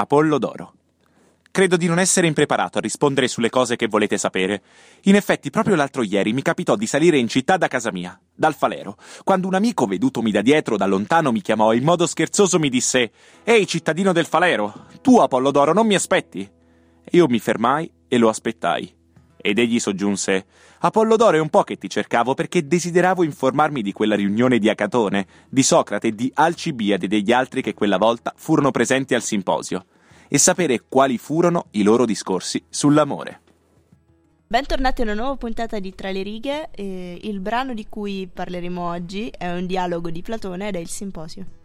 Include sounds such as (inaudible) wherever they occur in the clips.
Apollodoro. Credo di non essere impreparato a rispondere sulle cose che volete sapere. In effetti, proprio l'altro ieri mi capitò di salire in città da casa mia, dal falero, quando un amico, vedutomi da dietro, da lontano, mi chiamò e in modo scherzoso mi disse: Ehi, cittadino del falero, tu, Apollodoro, non mi aspetti? Io mi fermai e lo aspettai. Ed egli soggiunse: Apollodoro è un po' che ti cercavo perché desideravo informarmi di quella riunione di Acatone, di Socrate, di Alcibiade e degli altri che quella volta furono presenti al simposio e sapere quali furono i loro discorsi sull'amore. Bentornati a una nuova puntata di Tra le righe. Eh, il brano di cui parleremo oggi è un dialogo di Platone ed è il Simposio.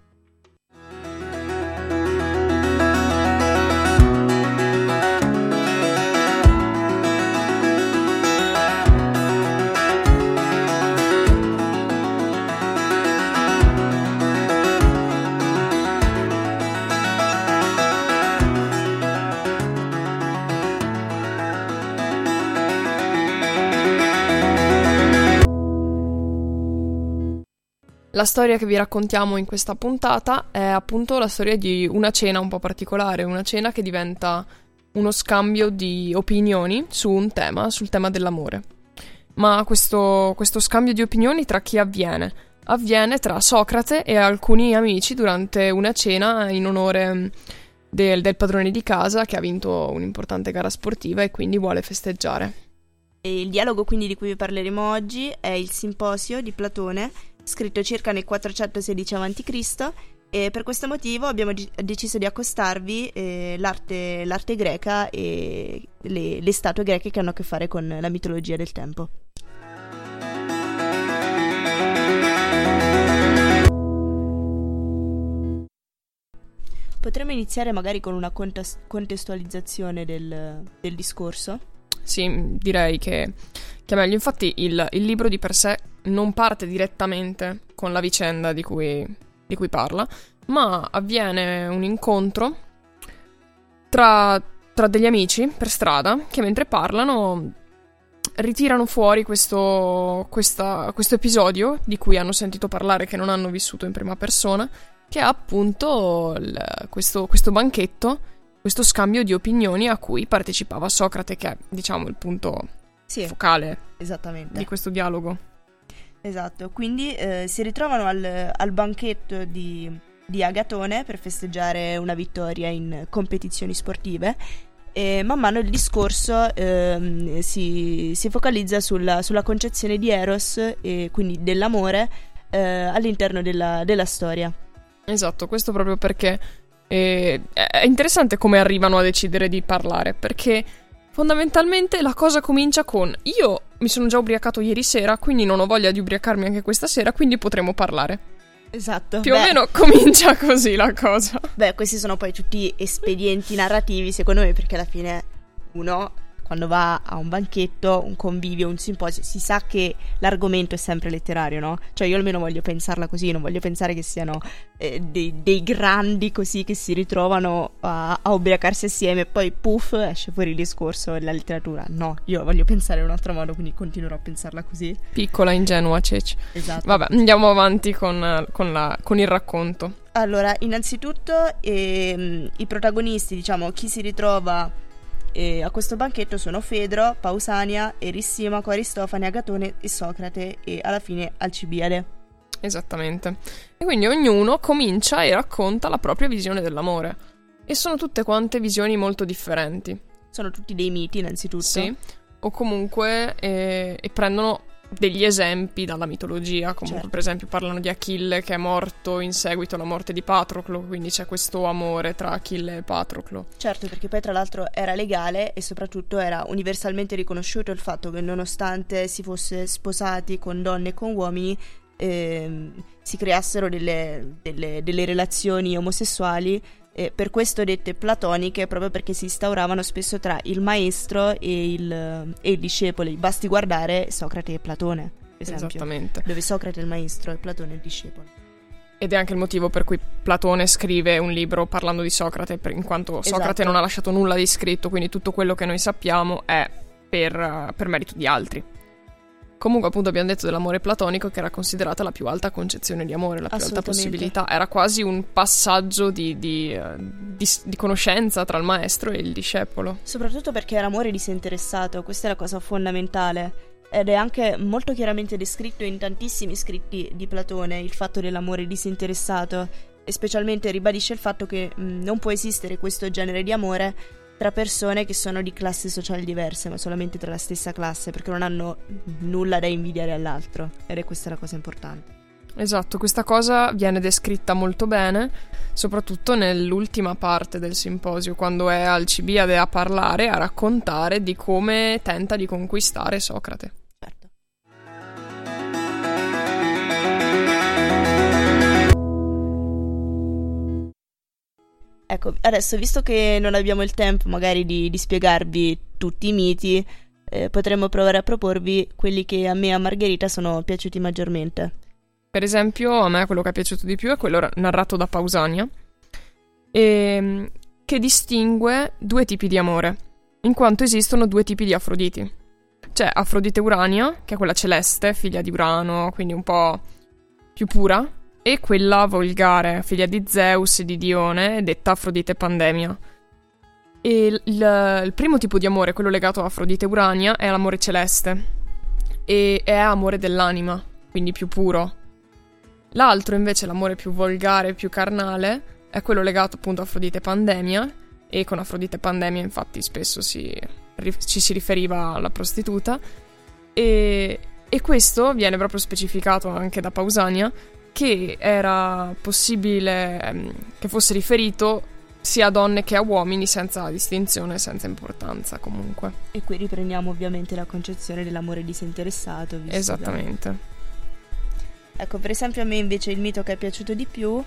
La storia che vi raccontiamo in questa puntata è appunto la storia di una cena un po' particolare, una cena che diventa uno scambio di opinioni su un tema, sul tema dell'amore. Ma questo, questo scambio di opinioni tra chi avviene? Avviene tra Socrate e alcuni amici durante una cena in onore del, del padrone di casa che ha vinto un'importante gara sportiva e quindi vuole festeggiare. Il dialogo quindi di cui vi parleremo oggi è il Simposio di Platone scritto circa nel 416 a.C. E per questo motivo abbiamo deciso di accostarvi eh, l'arte, l'arte, greca e le, le statue greche che hanno a che fare con la mitologia del tempo. Potremmo iniziare magari con una contestualizzazione del, del discorso? Sì, direi che, che è meglio. Infatti il, il libro di per sé non parte direttamente con la vicenda di cui, di cui parla, ma avviene un incontro tra, tra degli amici per strada che mentre parlano ritirano fuori questo, questa, questo episodio di cui hanno sentito parlare che non hanno vissuto in prima persona, che è appunto il, questo, questo banchetto, questo scambio di opinioni a cui partecipava Socrate, che è diciamo il punto sì, focale di questo dialogo. Esatto, quindi eh, si ritrovano al, al banchetto di, di, Agatone per festeggiare una vittoria in competizioni sportive e man mano il discorso eh, si, si, focalizza sulla, sulla, concezione di Eros e quindi dell'amore eh, all'interno della, della, storia. Esatto, questo proprio perché eh, è interessante come arrivano a decidere di parlare, perché Fondamentalmente la cosa comincia con io mi sono già ubriacato ieri sera, quindi non ho voglia di ubriacarmi anche questa sera, quindi potremo parlare. Esatto. Più Beh. o meno (laughs) comincia così la cosa. Beh, questi sono poi tutti espedienti narrativi, secondo me, perché alla fine uno quando va a un banchetto, un convivio, un simposio, si sa che l'argomento è sempre letterario, no? Cioè io almeno voglio pensarla così, non voglio pensare che siano eh, dei, dei, grandi così che si ritrovano a, a ubriacarsi assieme e poi puff esce fuori il discorso della letteratura. No, io voglio pensare in un altro modo, quindi continuerò a pensarla così. Piccola, ingenua, Ceci. Esatto. Vabbè, andiamo avanti con, con, la, con il racconto. Allora, innanzitutto ehm, i protagonisti, diciamo, chi si ritrova e a questo banchetto sono Fedro, Pausania, Erissimaco, Aristofane, Agatone e Socrate e alla fine Alcibiade. Esattamente. E quindi ognuno comincia e racconta la propria visione dell'amore. E sono tutte quante visioni molto differenti. Sono tutti dei miti, innanzitutto. Sì. O comunque eh, e prendono degli esempi dalla mitologia, comunque certo. per esempio parlano di Achille che è morto in seguito alla morte di Patroclo, quindi c'è questo amore tra Achille e Patroclo. Certo, perché poi tra l'altro era legale e soprattutto era universalmente riconosciuto il fatto che nonostante si fosse sposati con donne e con uomini, eh, si creassero delle, delle, delle relazioni omosessuali eh, per questo dette platoniche, proprio perché si instauravano spesso tra il maestro e il, e il discepolo. Basti guardare Socrate e Platone, esempio, Esattamente. Dove Socrate è il maestro e Platone è il discepolo. Ed è anche il motivo per cui Platone scrive un libro parlando di Socrate, in quanto Socrate esatto. non ha lasciato nulla di scritto, quindi tutto quello che noi sappiamo è per, per merito di altri. Comunque, appunto, abbiamo detto dell'amore platonico che era considerata la più alta concezione di amore, la più alta possibilità. Era quasi un passaggio di, di, eh, di, di, conoscenza tra il maestro e il discepolo. Soprattutto perché era amore disinteressato, questa è la cosa fondamentale. Ed è anche molto chiaramente descritto in tantissimi scritti di Platone il fatto dell'amore disinteressato, e specialmente ribadisce il fatto che mh, non può esistere questo genere di amore tra persone che sono di classi sociali diverse, ma solamente tra la stessa classe, perché non hanno nulla da invidiare all'altro. Ed è questa la cosa importante. Esatto, questa cosa viene descritta molto bene, soprattutto nell'ultima parte del simposio, quando è Alcibiade a parlare, a raccontare di come tenta di conquistare Socrate. Ecco, adesso visto che non abbiamo il tempo magari di, di spiegarvi tutti i miti, eh, potremmo provare a proporvi quelli che a me e a Margherita sono piaciuti maggiormente. Per esempio, a me quello che è piaciuto di più è quello narrato da Pausania, ehm, che distingue due tipi di amore, in quanto esistono due tipi di Afroditi. C'è Afrodite Urania, che è quella celeste, figlia di Urano, quindi un po' più pura, e quella volgare, figlia di Zeus e di Dione, detta Afrodite Pandemia. E il, il, primo tipo di amore, quello legato a Afrodite Urania, è l'amore celeste e è amore dell'anima, quindi più puro. L'altro invece, l'amore più volgare, più carnale, è quello legato appunto a Afrodite Pandemia e con Afrodite Pandemia infatti spesso si, ci si riferiva alla prostituta e, e questo viene proprio specificato anche da Pausania che era possibile ehm, che fosse riferito sia a donne che a uomini senza distinzione, senza importanza comunque. E qui riprendiamo ovviamente la concezione dell'amore disinteressato. Esattamente. Da... Ecco, per esempio a me invece il mito che è piaciuto di più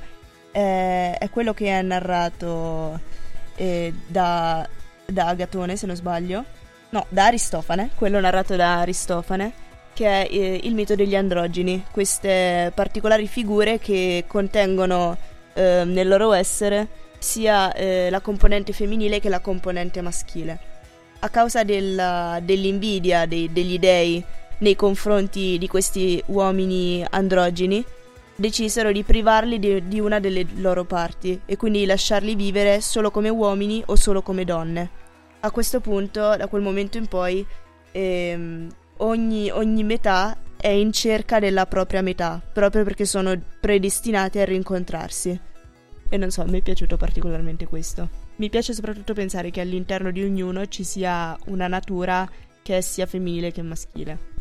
è, è quello che è narrato eh, da, da Agatone, se non sbaglio. No, da Aristofane, quello narrato da Aristofane che è eh, il mito degli androgeni, queste particolari figure che contengono eh, nel loro essere sia eh, la componente femminile che la componente maschile. A causa della, dell'invidia dei, degli dei nei confronti di questi uomini androgeni, decisero di privarli di, di, una delle loro parti e quindi lasciarli vivere solo come uomini o solo come donne. A questo punto, da quel momento in poi, ehm, ogni, ogni metà è in cerca della propria metà, proprio perché sono predestinati a rincontrarsi. E non so, mi è piaciuto particolarmente questo. Mi piace soprattutto pensare che all'interno di ognuno ci sia una natura che è sia femminile che maschile.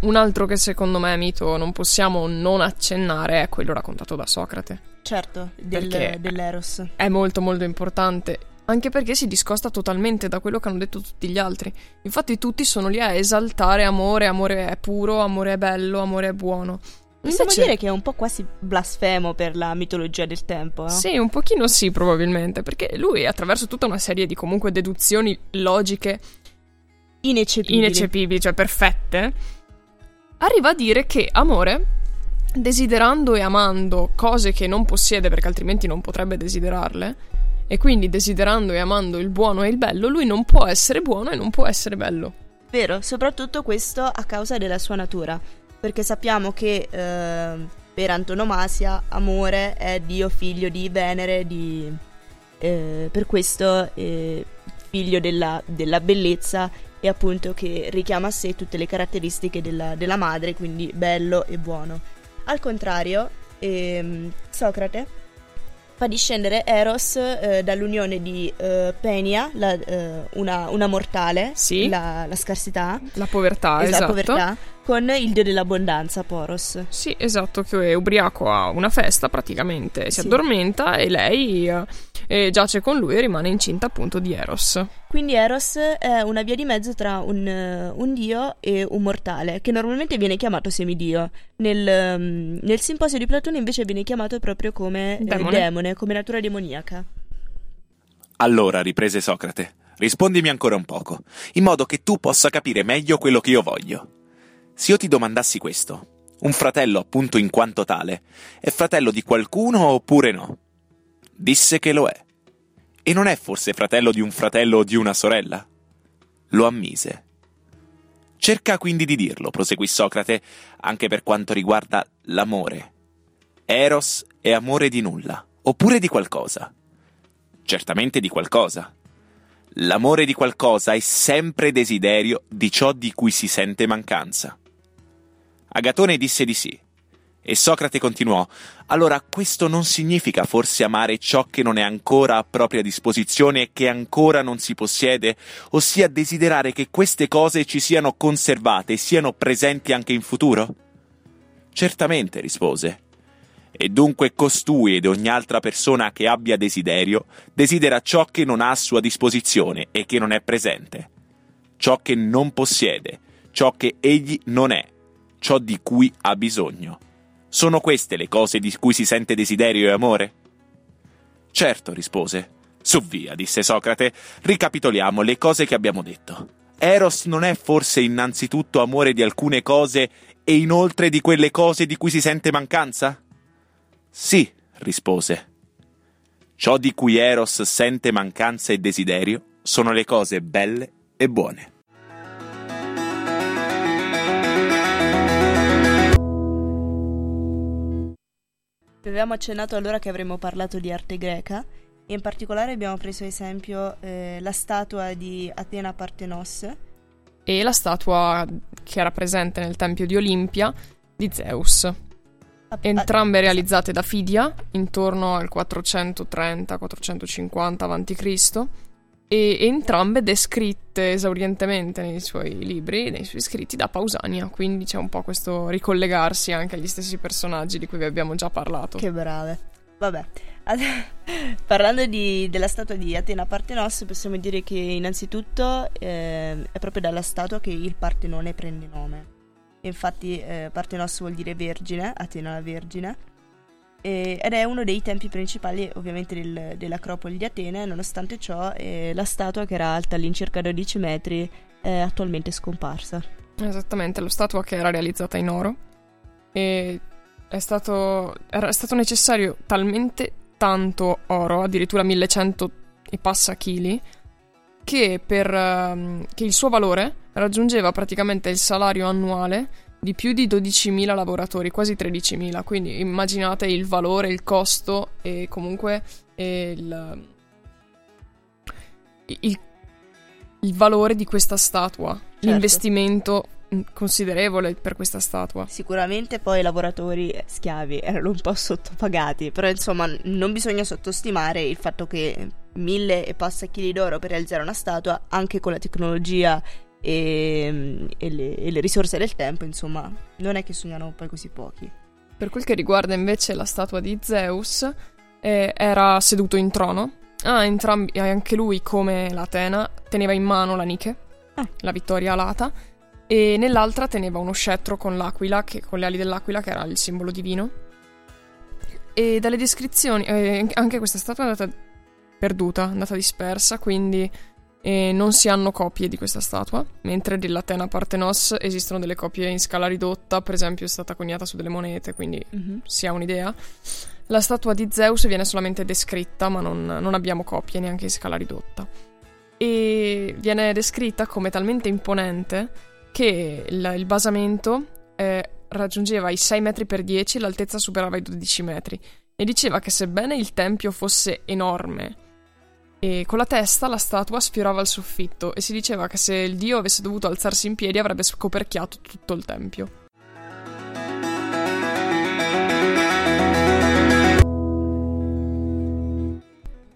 Un altro che secondo me mito non possiamo non accennare è quello raccontato da Socrate. Certo, del, dell'Eros. È molto molto importante anche perché si discosta totalmente da quello che hanno detto tutti gli altri. Infatti tutti sono lì a esaltare amore, amore è puro, amore è bello, amore è buono. Possiamo Invece... dire che è un po' quasi blasfemo per la mitologia del tempo, no? Sì, un pochino sì, probabilmente, perché lui attraverso tutta una serie di comunque deduzioni logiche ineccepibili, ineccepibili cioè perfette, arriva a dire che amore desiderando e amando cose che non possiede perché altrimenti non potrebbe desiderarle, e quindi desiderando e amando il buono e il bello, lui non può essere buono e non può essere bello. Vero, soprattutto questo a causa della sua natura, perché sappiamo che eh, per antonomasia amore è Dio figlio di Venere, di, eh, per questo eh, figlio della, della, bellezza e appunto che richiama a sé tutte le caratteristiche della, della madre, quindi bello e buono. Al contrario, ehm, Socrate fa discendere Eros eh, dall'unione di eh, Penia, la, eh, una, una, mortale, sì. la, la, scarsità, la povertà, esatto. La povertà, con il dio dell'abbondanza, Poros. Sì, esatto, che è ubriaco a una festa praticamente, si sì. addormenta e lei eh, giace con lui e rimane incinta appunto di Eros. Quindi Eros è una via di mezzo tra un, un dio e un mortale, che normalmente viene chiamato semidio. Nel, um, nel simposio di Platone invece viene chiamato proprio come demone, eh, demone come natura demoniaca. Allora, riprese Socrate, rispondimi ancora un poco, in modo che tu possa capire meglio quello che io voglio. Se io ti domandassi questo, un fratello appunto in quanto tale, è fratello di qualcuno oppure no? Disse che lo è. E non è forse fratello di un fratello o di una sorella? Lo ammise. Cerca quindi di dirlo, proseguì Socrate, anche per quanto riguarda l'amore. Eros è amore di nulla, oppure di qualcosa. Certamente di qualcosa. L'amore di qualcosa è sempre desiderio di ciò di cui si sente mancanza. Agatone disse di sì. E Socrate continuò: Allora questo non significa forse amare ciò che non è ancora a propria disposizione e che ancora non si possiede, ossia desiderare che queste cose ci siano conservate e siano presenti anche in futuro? Certamente, rispose. E dunque costui ed ogni altra persona che abbia desiderio desidera ciò che non ha a sua disposizione e che non è presente, ciò che non possiede, ciò che egli non è, ciò di cui ha bisogno. Sono queste le cose di cui si sente desiderio e amore? Certo, rispose. Su via, disse Socrate, ricapitoliamo le cose che abbiamo detto. Eros non è forse innanzitutto amore di alcune cose e inoltre di quelle cose di cui si sente mancanza? Sì, rispose. Ciò di cui Eros sente mancanza e desiderio sono le cose belle e buone. Avevamo accennato allora che avremmo parlato di arte greca e in particolare abbiamo preso esempio eh, la statua di Atena Partenos e la statua che era presente nel tempio di Olimpia di Zeus. Entrambe realizzate da Fidia intorno al 430-450 a.C. e entrambe descritte esaurientemente nei suoi libri, nei suoi scritti da Pausania, quindi c'è un po' questo ricollegarsi anche agli stessi personaggi di cui vi abbiamo già parlato. Che brave. Vabbè, (laughs) parlando di, della statua di Atena Partenos, possiamo dire che innanzitutto eh, è proprio dalla statua che il Partenone prende nome infatti eh, Partenos vuol dire vergine, Atena la Vergine, e, ed è uno dei templi principali ovviamente del, dell'Acropoli di Atene, nonostante ciò eh, la statua che era alta all'incirca 12 metri è attualmente scomparsa. Esattamente, la statua che era realizzata in oro e è stato, era stato necessario talmente tanto oro, addirittura 1100 e passa chili, che, per, uh, che il suo valore raggiungeva praticamente il salario annuale di più di 12.000 lavoratori, quasi 13.000. Quindi immaginate il valore, il costo e comunque il, il, il valore di questa statua, certo. l'investimento considerevole per questa statua. Sicuramente poi i lavoratori schiavi erano un po' sottopagati, però insomma non bisogna sottostimare il fatto che mille e passa chili d'oro per realizzare una statua, anche con la tecnologia e, e, le, e le risorse del tempo, insomma, non è che sognano poi così pochi. Per quel che riguarda invece la statua di Zeus, eh, era seduto in trono. Ah, entrambi, anche lui, come l'Atena, teneva in mano la Nike, ah. la vittoria alata, e nell'altra teneva uno scettro con l'aquila, che, con le ali dell'aquila, che era il simbolo divino. E dalle descrizioni, eh, anche questa statua è andata perduta, è andata dispersa, quindi eh, non si hanno copie di questa statua, mentre dell'Atena Partenos esistono delle copie in scala ridotta, per esempio è stata coniata su delle monete, quindi mm-hmm. si ha un'idea. La statua di Zeus viene solamente descritta, ma non, non abbiamo copie neanche in scala ridotta. E viene descritta come talmente imponente che il, il basamento eh, raggiungeva i 6 metri per 10 e l'altezza superava i 12 metri. E diceva che sebbene il tempio fosse enorme e con la testa la statua sfiorava il soffitto e si diceva che se il dio avesse dovuto alzarsi in piedi avrebbe scoperchiato tutto il tempio.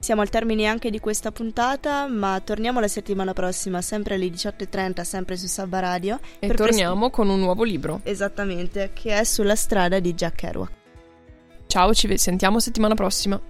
Siamo al termine anche di questa puntata, ma torniamo la settimana prossima, sempre alle 18.30, sempre su Sabba Radio. E torniamo pres- con un nuovo libro. Esattamente, che è Sulla strada di Jack Kerouac. Ciao, ci sentiamo settimana prossima.